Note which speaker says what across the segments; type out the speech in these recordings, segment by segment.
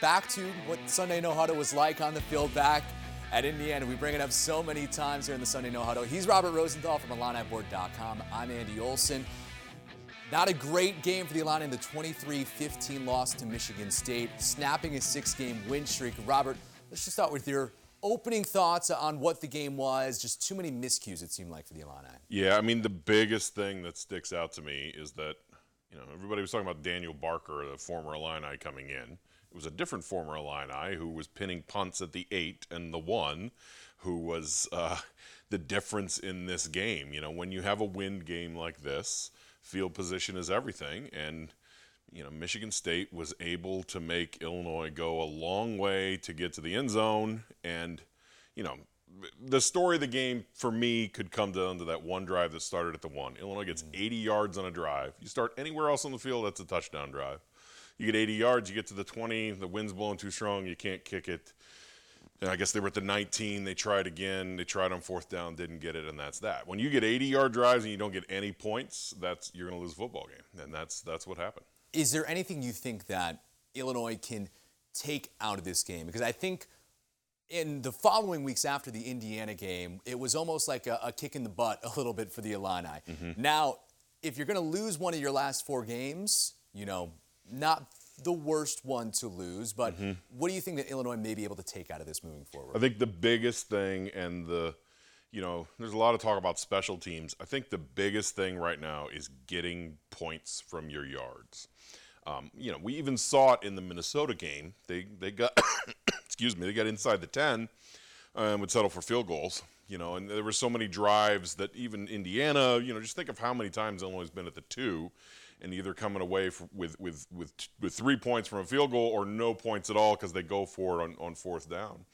Speaker 1: back to what Sunday No Huddle was like on the field back at Indiana. We bring it up so many times here in the Sunday No Huddle. He's Robert Rosenthal from IlliniBoard.com. I'm Andy Olson. Not a great game for the Illini in the 23-15 loss to Michigan State, snapping a six-game win streak. Robert, let's just start with your opening thoughts on what the game was. Just too many miscues, it seemed like, for the Illini.
Speaker 2: Yeah, I mean, the biggest thing that sticks out to me is that, you know, everybody was talking about Daniel Barker, the former Illini, coming in. It was a different former Illini who was pinning punts at the eight and the one who was uh, the difference in this game. You know, when you have a wind game like this, field position is everything. And, you know, Michigan State was able to make Illinois go a long way to get to the end zone. And, you know, the story of the game for me could come down to that one drive that started at the one. Illinois gets 80 yards on a drive. You start anywhere else on the field, that's a touchdown drive. You get 80 yards, you get to the 20, the wind's blowing too strong, you can't kick it. And I guess they were at the 19. They tried again. They tried on fourth down, didn't get it, and that's that. When you get 80 yard drives and you don't get any points, that's you're going to lose a football game, and that's that's what happened.
Speaker 1: Is there anything you think that Illinois can take out of this game? Because I think in the following weeks after the Indiana game, it was almost like a, a kick in the butt a little bit for the Illini. Mm-hmm. Now, if you're going to lose one of your last four games, you know, not the worst one to lose, but mm-hmm. what do you think that Illinois may be able to take out of this moving forward?
Speaker 2: I think the biggest thing and the you know, there's a lot of talk about special teams. I think the biggest thing right now is getting points from your yards. Um, you know, we even saw it in the Minnesota game. They they got excuse me, they got inside the 10 and would settle for field goals. You know, and there were so many drives that even Indiana, you know, just think of how many times Illinois has been at the two and either coming away with, with, with, with three points from a field goal or no points at all because they go for it on, on fourth down.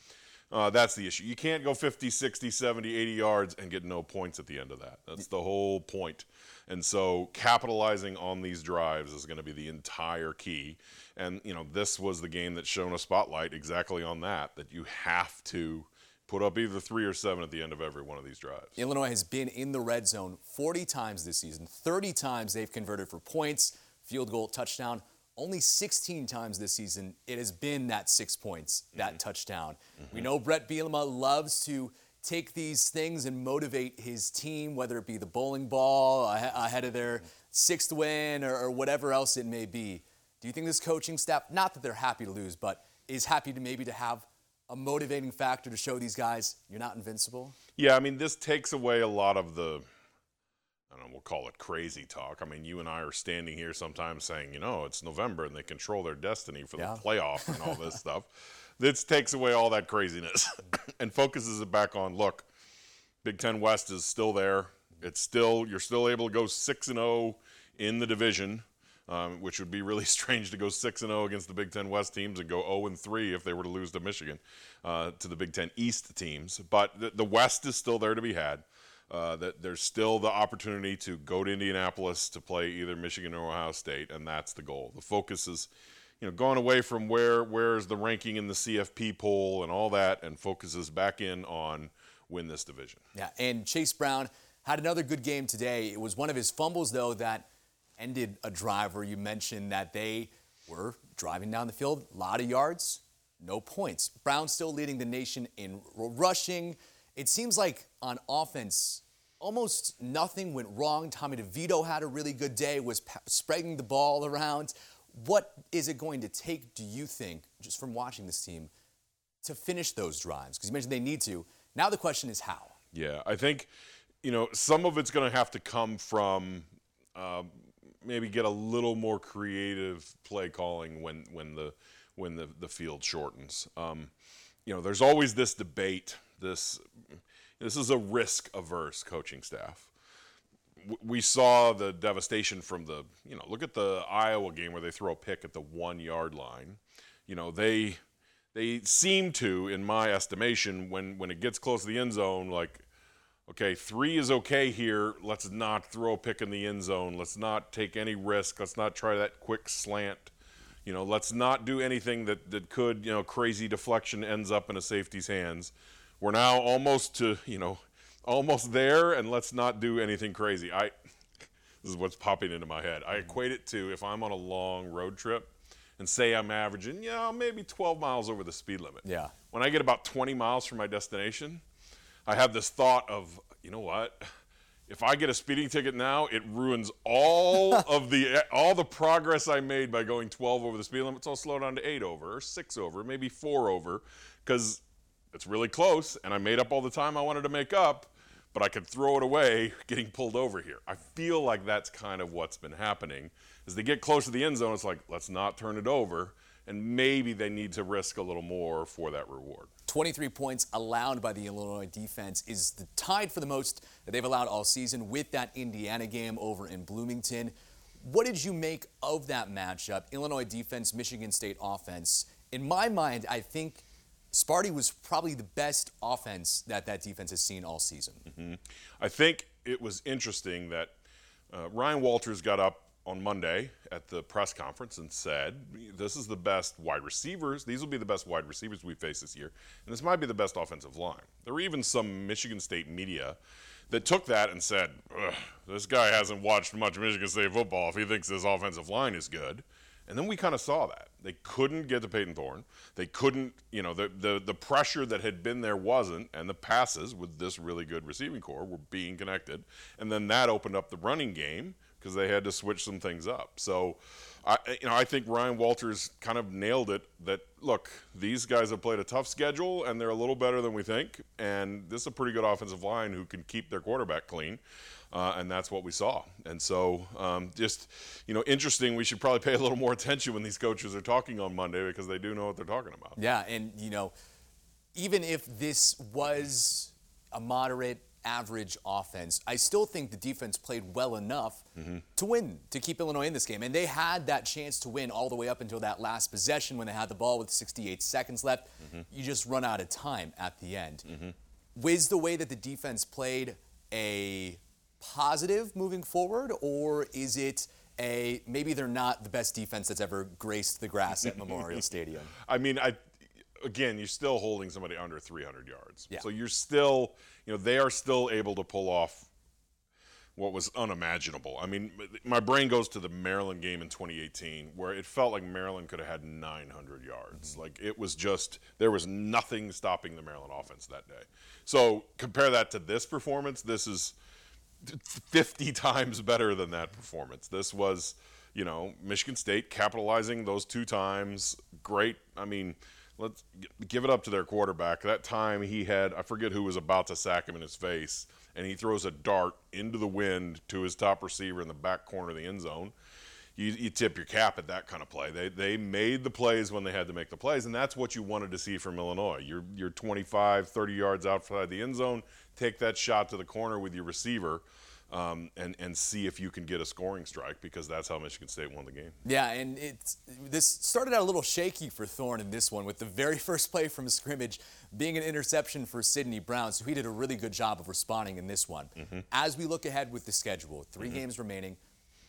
Speaker 2: Uh, that's the issue. You can't go 50, 60, 70, 80 yards and get no points at the end of that. That's the whole point. And so capitalizing on these drives is going to be the entire key. And, you know, this was the game that shone a spotlight exactly on that, that you have to – put up either three or seven at the end of every one of these drives.
Speaker 1: Illinois has been in the red zone 40 times this season. 30 times they've converted for points, field goal, touchdown. Only 16 times this season it has been that six points, that mm-hmm. touchdown. Mm-hmm. We know Brett Bielema loves to take these things and motivate his team, whether it be the bowling ball ahead of their sixth win or, or whatever else it may be. Do you think this coaching staff, not that they're happy to lose, but is happy to maybe to have a motivating factor to show these guys you're not invincible?
Speaker 2: Yeah, I mean, this takes away a lot of the, I don't know, we'll call it crazy talk. I mean, you and I are standing here sometimes saying, you know, it's November and they control their destiny for yeah. the playoff and all this stuff. This takes away all that craziness and focuses it back on look, Big Ten West is still there. It's still, you're still able to go 6 and 0 in the division um, which would be really strange to go 6 and 0 against the Big Ten West teams and go 0 and 3 if they were to lose to Michigan, uh, to the Big Ten East teams. But the, the West is still there to be had. Uh, that there's still the opportunity to go to Indianapolis to play either Michigan or Ohio State, and that's the goal. The focus is, you know, going away from where where's the ranking in the CFP poll and all that, and focuses back in on win this division.
Speaker 1: Yeah, and Chase Brown had another good game today. It was one of his fumbles though that ended a drive where you mentioned that they were driving down the field, a lot of yards, no points. Brown still leading the nation in rushing. It seems like on offense, almost nothing went wrong. Tommy DeVito had a really good day, was spreading the ball around. What is it going to take, do you think, just from watching this team, to finish those drives? Because you mentioned they need to. Now the question is how.
Speaker 2: Yeah, I think, you know, some of it's going to have to come from um, maybe get a little more creative play calling when when the when the, the field shortens. Um, you know, there's always this debate. This this is a risk averse coaching staff. We saw the devastation from the you know look at the Iowa game where they throw a pick at the one yard line. You know they they seem to, in my estimation, when when it gets close to the end zone, like okay, three is okay here. Let's not throw a pick in the end zone. Let's not take any risk. Let's not try that quick slant. You know, let's not do anything that, that could, you know, crazy deflection ends up in a safety's hands. We're now almost to, you know, almost there, and let's not do anything crazy. I this is what's popping into my head. I mm-hmm. equate it to if I'm on a long road trip and say I'm averaging, you know, maybe 12 miles over the speed limit.
Speaker 1: Yeah.
Speaker 2: When I get about 20 miles from my destination, I have this thought of, you know what? If I get a speeding ticket now, it ruins all of the all the progress I made by going 12 over the speed limit. So I'll slow down to 8 over or 6 over, maybe 4 over cuz it's really close and I made up all the time I wanted to make up, but I could throw it away getting pulled over here. I feel like that's kind of what's been happening. As they get close to the end zone, it's like let's not turn it over and maybe they need to risk a little more for that reward.
Speaker 1: 23 points allowed by the Illinois defense is the tied for the most that they've allowed all season with that Indiana game over in Bloomington. What did you make of that matchup? Illinois defense, Michigan State offense. In my mind, I think Sparty was probably the best offense that that defense has seen all season.
Speaker 2: Mm-hmm. I think it was interesting that uh, Ryan Walters got up on Monday at the press conference and said, This is the best wide receivers. These will be the best wide receivers we face this year. And this might be the best offensive line. There were even some Michigan State media that took that and said, This guy hasn't watched much Michigan State football if he thinks this offensive line is good. And then we kind of saw that. They couldn't get to Payton Thorne. They couldn't, you know, the, the, the pressure that had been there wasn't, and the passes with this really good receiving corps were being connected. And then that opened up the running game because they had to switch some things up. So, I, you know, I think Ryan Walters kind of nailed it. That look, these guys have played a tough schedule and they're a little better than we think. And this is a pretty good offensive line who can keep their quarterback clean. Uh, and that's what we saw. And so, um, just you know, interesting. We should probably pay a little more attention when these coaches are talking on Monday because they do know what they're talking about.
Speaker 1: Yeah, and you know, even if this was a moderate average offense. I still think the defense played well enough mm-hmm. to win, to keep Illinois in this game. And they had that chance to win all the way up until that last possession when they had the ball with 68 seconds left. Mm-hmm. You just run out of time at the end. Mm-hmm. Was the way that the defense played a positive moving forward, or is it a maybe they're not the best defense that's ever graced the grass at Memorial Stadium?
Speaker 2: I mean, I again, you're still holding somebody under 300 yards. Yeah. So you're still, you know, they are still able to pull off what was unimaginable. I mean, my brain goes to the Maryland game in 2018 where it felt like Maryland could have had 900 yards. Mm-hmm. Like it was just there was nothing stopping the Maryland offense that day. So compare that to this performance. This is 50 times better than that performance. This was, you know, Michigan State capitalizing those two times. Great. I mean, let's give it up to their quarterback. That time he had, I forget who was about to sack him in his face, and he throws a dart into the wind to his top receiver in the back corner of the end zone. You, you, tip your cap at that kind of play. They, they made the plays when they had to make the plays, and that's what you wanted to see from Illinois. You're, you're 25, 30 yards outside the end zone, take that shot to the corner with your receiver um, and and see if you can get a scoring strike because that's how Michigan State won the game.
Speaker 1: Yeah, and it's this started out a little shaky for Thorne in this one with the very first play from scrimmage being an interception for Sidney Brown. So he did a really good job of responding in this one. Mm-hmm. As we look ahead with the schedule, 3 mm-hmm. games remaining: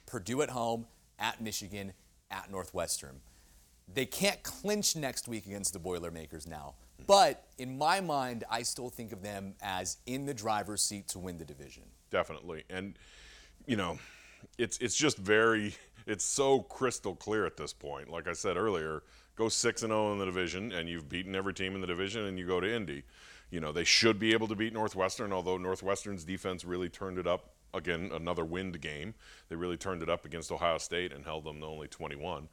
Speaker 1: Purdue at home, at Michigan, at Northwestern. They can't clinch next week against the Boilermakers now. But in my mind, I still think of them as in the driver's seat to win the division
Speaker 2: definitely. And you know, it's it's just very it's so crystal clear at this point. Like I said earlier, go six and zero oh in the division, and you've beaten every team in the division, and you go to Indy. You know, they should be able to beat Northwestern, although Northwestern's defense really turned it up. Again, another wind game. They really turned it up against Ohio State and held them to only 21.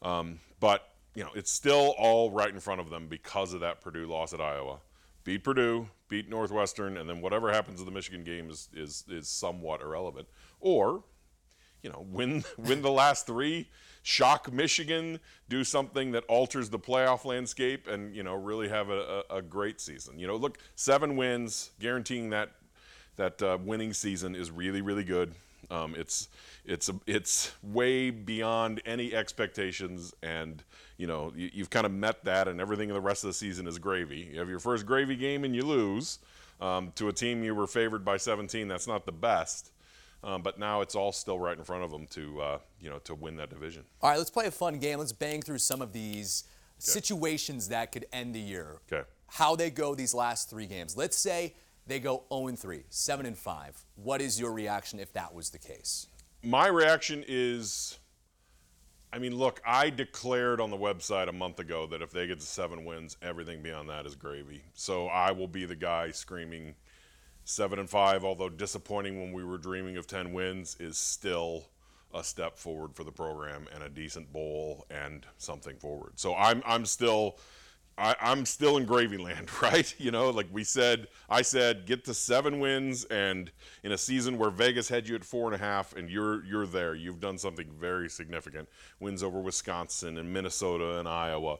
Speaker 2: Um, but you know, it's still all right in front of them because of that Purdue loss at Iowa beat Purdue, beat Northwestern, and then whatever happens in the Michigan game is is, is somewhat irrelevant. Or, you know, win win the last three, shock Michigan, do something that alters the playoff landscape, and you know really have a, a, a great season. You know, look, seven wins, guaranteeing that that uh, winning season is really really good. Um, it's it's it's way beyond any expectations, and you know you, have kind of met that, and everything in the rest of the season is gravy. You have your first gravy game and you lose um, to a team you were favored by 17. That's not the best. Um, but now it's all still right in front of them to uh, you know to win that division.
Speaker 1: All right, let's play a fun game. Let's bang through some of these okay. situations that could end the year.
Speaker 2: Okay.
Speaker 1: How they go these last three games. Let's say they go 0 and 3, 7 and 5. What is your reaction if that was the case?
Speaker 2: My reaction is I mean, look, I declared on the website a month ago that if they get to seven wins, everything beyond that is gravy. So I will be the guy screaming seven and five, although disappointing when we were dreaming of 10 wins, is still a step forward for the program and a decent bowl and something forward. So I'm, I'm still I, am still in gravy land, right? You know, like we said, I said, get to seven wins, and in a season where Vegas had you at four and a half, and you're you're there, you've done something very significant. Wins over Wisconsin and Minnesota and Iowa,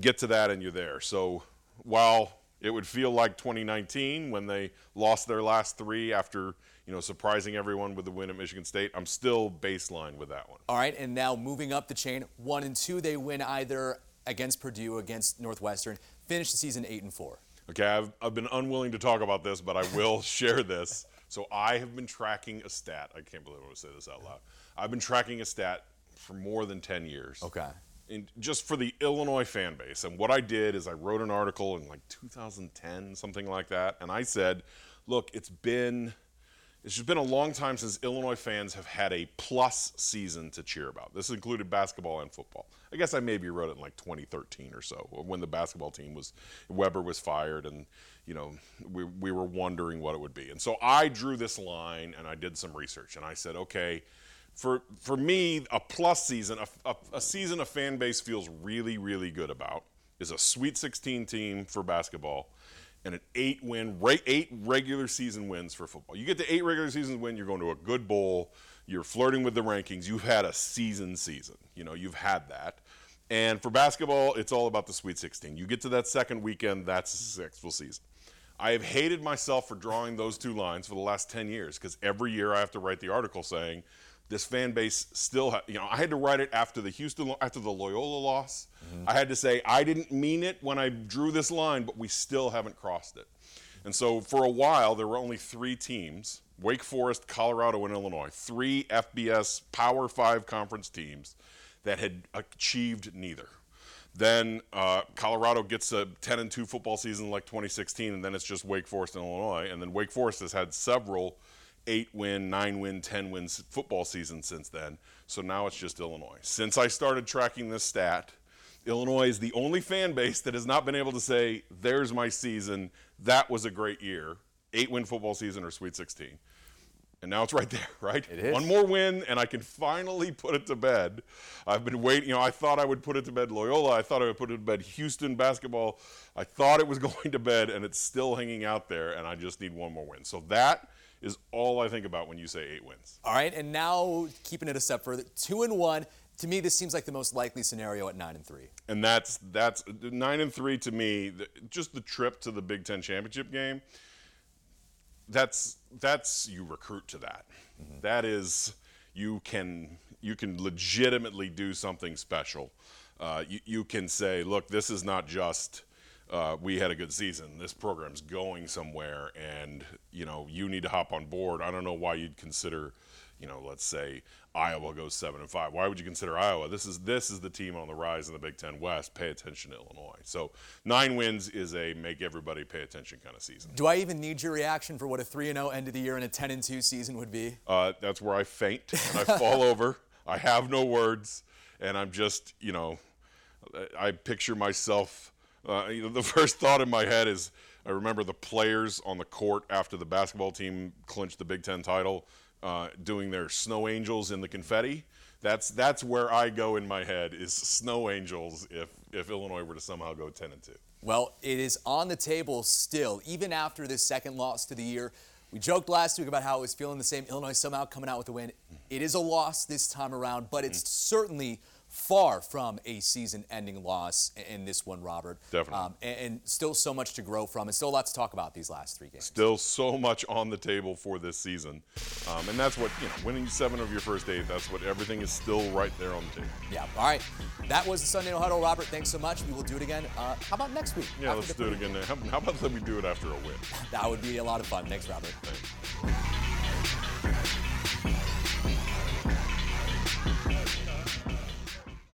Speaker 2: get to that, and you're there. So while it would feel like 2019 when they lost their last three after you know surprising everyone with the win at Michigan State, I'm still baseline with that one.
Speaker 1: All right, and now moving up the chain, one and two, they win either against Purdue, against Northwestern, finished the season eight and four.
Speaker 2: Okay, I've, I've been unwilling to talk about this, but I will share this. So I have been tracking a stat. I can't believe I'm going to say this out loud. I've been tracking a stat for more than 10 years.
Speaker 1: Okay.
Speaker 2: And just for the Illinois fan base. And what I did is I wrote an article in like 2010, something like that. And I said, look, it's been it's just been a long time since Illinois fans have had a plus season to cheer about. This included basketball and football. I guess I maybe wrote it in like 2013 or so, when the basketball team was Weber was fired, and you know we we were wondering what it would be. And so I drew this line, and I did some research, and I said, okay, for for me, a plus season, a, a, a season a fan base feels really really good about is a Sweet 16 team for basketball and an eight win, eight regular season wins for football. You get to eight regular season win, you're going to a good bowl. You're flirting with the rankings. You've had a season season. You know, you've had that. And for basketball, it's all about the Sweet 16. You get to that second weekend, that's a successful season. I have hated myself for drawing those two lines for the last 10 years because every year I have to write the article saying this fan base still, ha- you know, I had to write it after the Houston, after the Loyola loss. Mm-hmm. I had to say I didn't mean it when I drew this line, but we still haven't crossed it. And so for a while, there were only three teams Wake Forest, Colorado, and Illinois, three FBS Power Five conference teams that had achieved neither. Then uh, Colorado gets a 10 and 2 football season like 2016, and then it's just Wake Forest and Illinois. And then Wake Forest has had several eight win, nine win, 10 wins football season since then. So now it's just Illinois. Since I started tracking this stat, Illinois is the only fan base that has not been able to say, there's my season. That was a great year. Eight win football season or Sweet 16. And now it's right there, right?
Speaker 1: It is.
Speaker 2: One more win, and I can finally put it to bed. I've been waiting. You know, I thought I would put it to bed Loyola. I thought I would put it to bed Houston basketball. I thought it was going to bed, and it's still hanging out there, and I just need one more win. So that is all I think about when you say eight wins.
Speaker 1: All right, and now keeping it a step further, two and one. To me, this seems like the most likely scenario at nine and three.
Speaker 2: And that's that's nine and three to me. The, just the trip to the Big Ten championship game. That's that's you recruit to that. Mm-hmm. that is you can you can legitimately do something special. Uh, you, you can say, look, this is not just uh, we had a good season. This program's going somewhere, and you know you need to hop on board. I don't know why you'd consider, you know, let's say Iowa goes seven and five. Why would you consider Iowa? This is this is the team on the rise in the Big Ten West. Pay attention to Illinois. So nine wins is a make everybody pay attention kind of season.
Speaker 1: Do I even need your reaction for what a three and zero oh end of the year and a ten and two season would be?
Speaker 2: Uh, that's where I faint and I fall over. I have no words, and I'm just you know, I picture myself uh, you know, the first thought in my head is I remember the players on the court after the basketball team clinched the Big Ten title, uh, doing their snow angels in the confetti. That's that's where I go in my head is snow angels if if Illinois were to somehow go 10 and 2.
Speaker 1: Well, it is on the table still, even after this second loss to the year. We joked last week about how it was feeling the same. Illinois somehow coming out with a win. It is a loss this time around, but it's mm-hmm. certainly far from a season-ending loss in this one, Robert.
Speaker 2: Definitely. Um,
Speaker 1: and, and, still so much to grow from, and still a lot to talk about these last three games.
Speaker 2: Still so much on the table for this season, um, and that's what you know. Winning seven of your first eight, that's what everything is still right there on the table.
Speaker 1: Yeah. All right. That was the Sunday No Huddle, Robert. Thanks so much. We will do it again. Uh, how about next week?
Speaker 2: Yeah, let's do it again. How, how about let me do it after a win?
Speaker 1: that would be a lot of fun. Thanks, Robert.
Speaker 2: Thanks.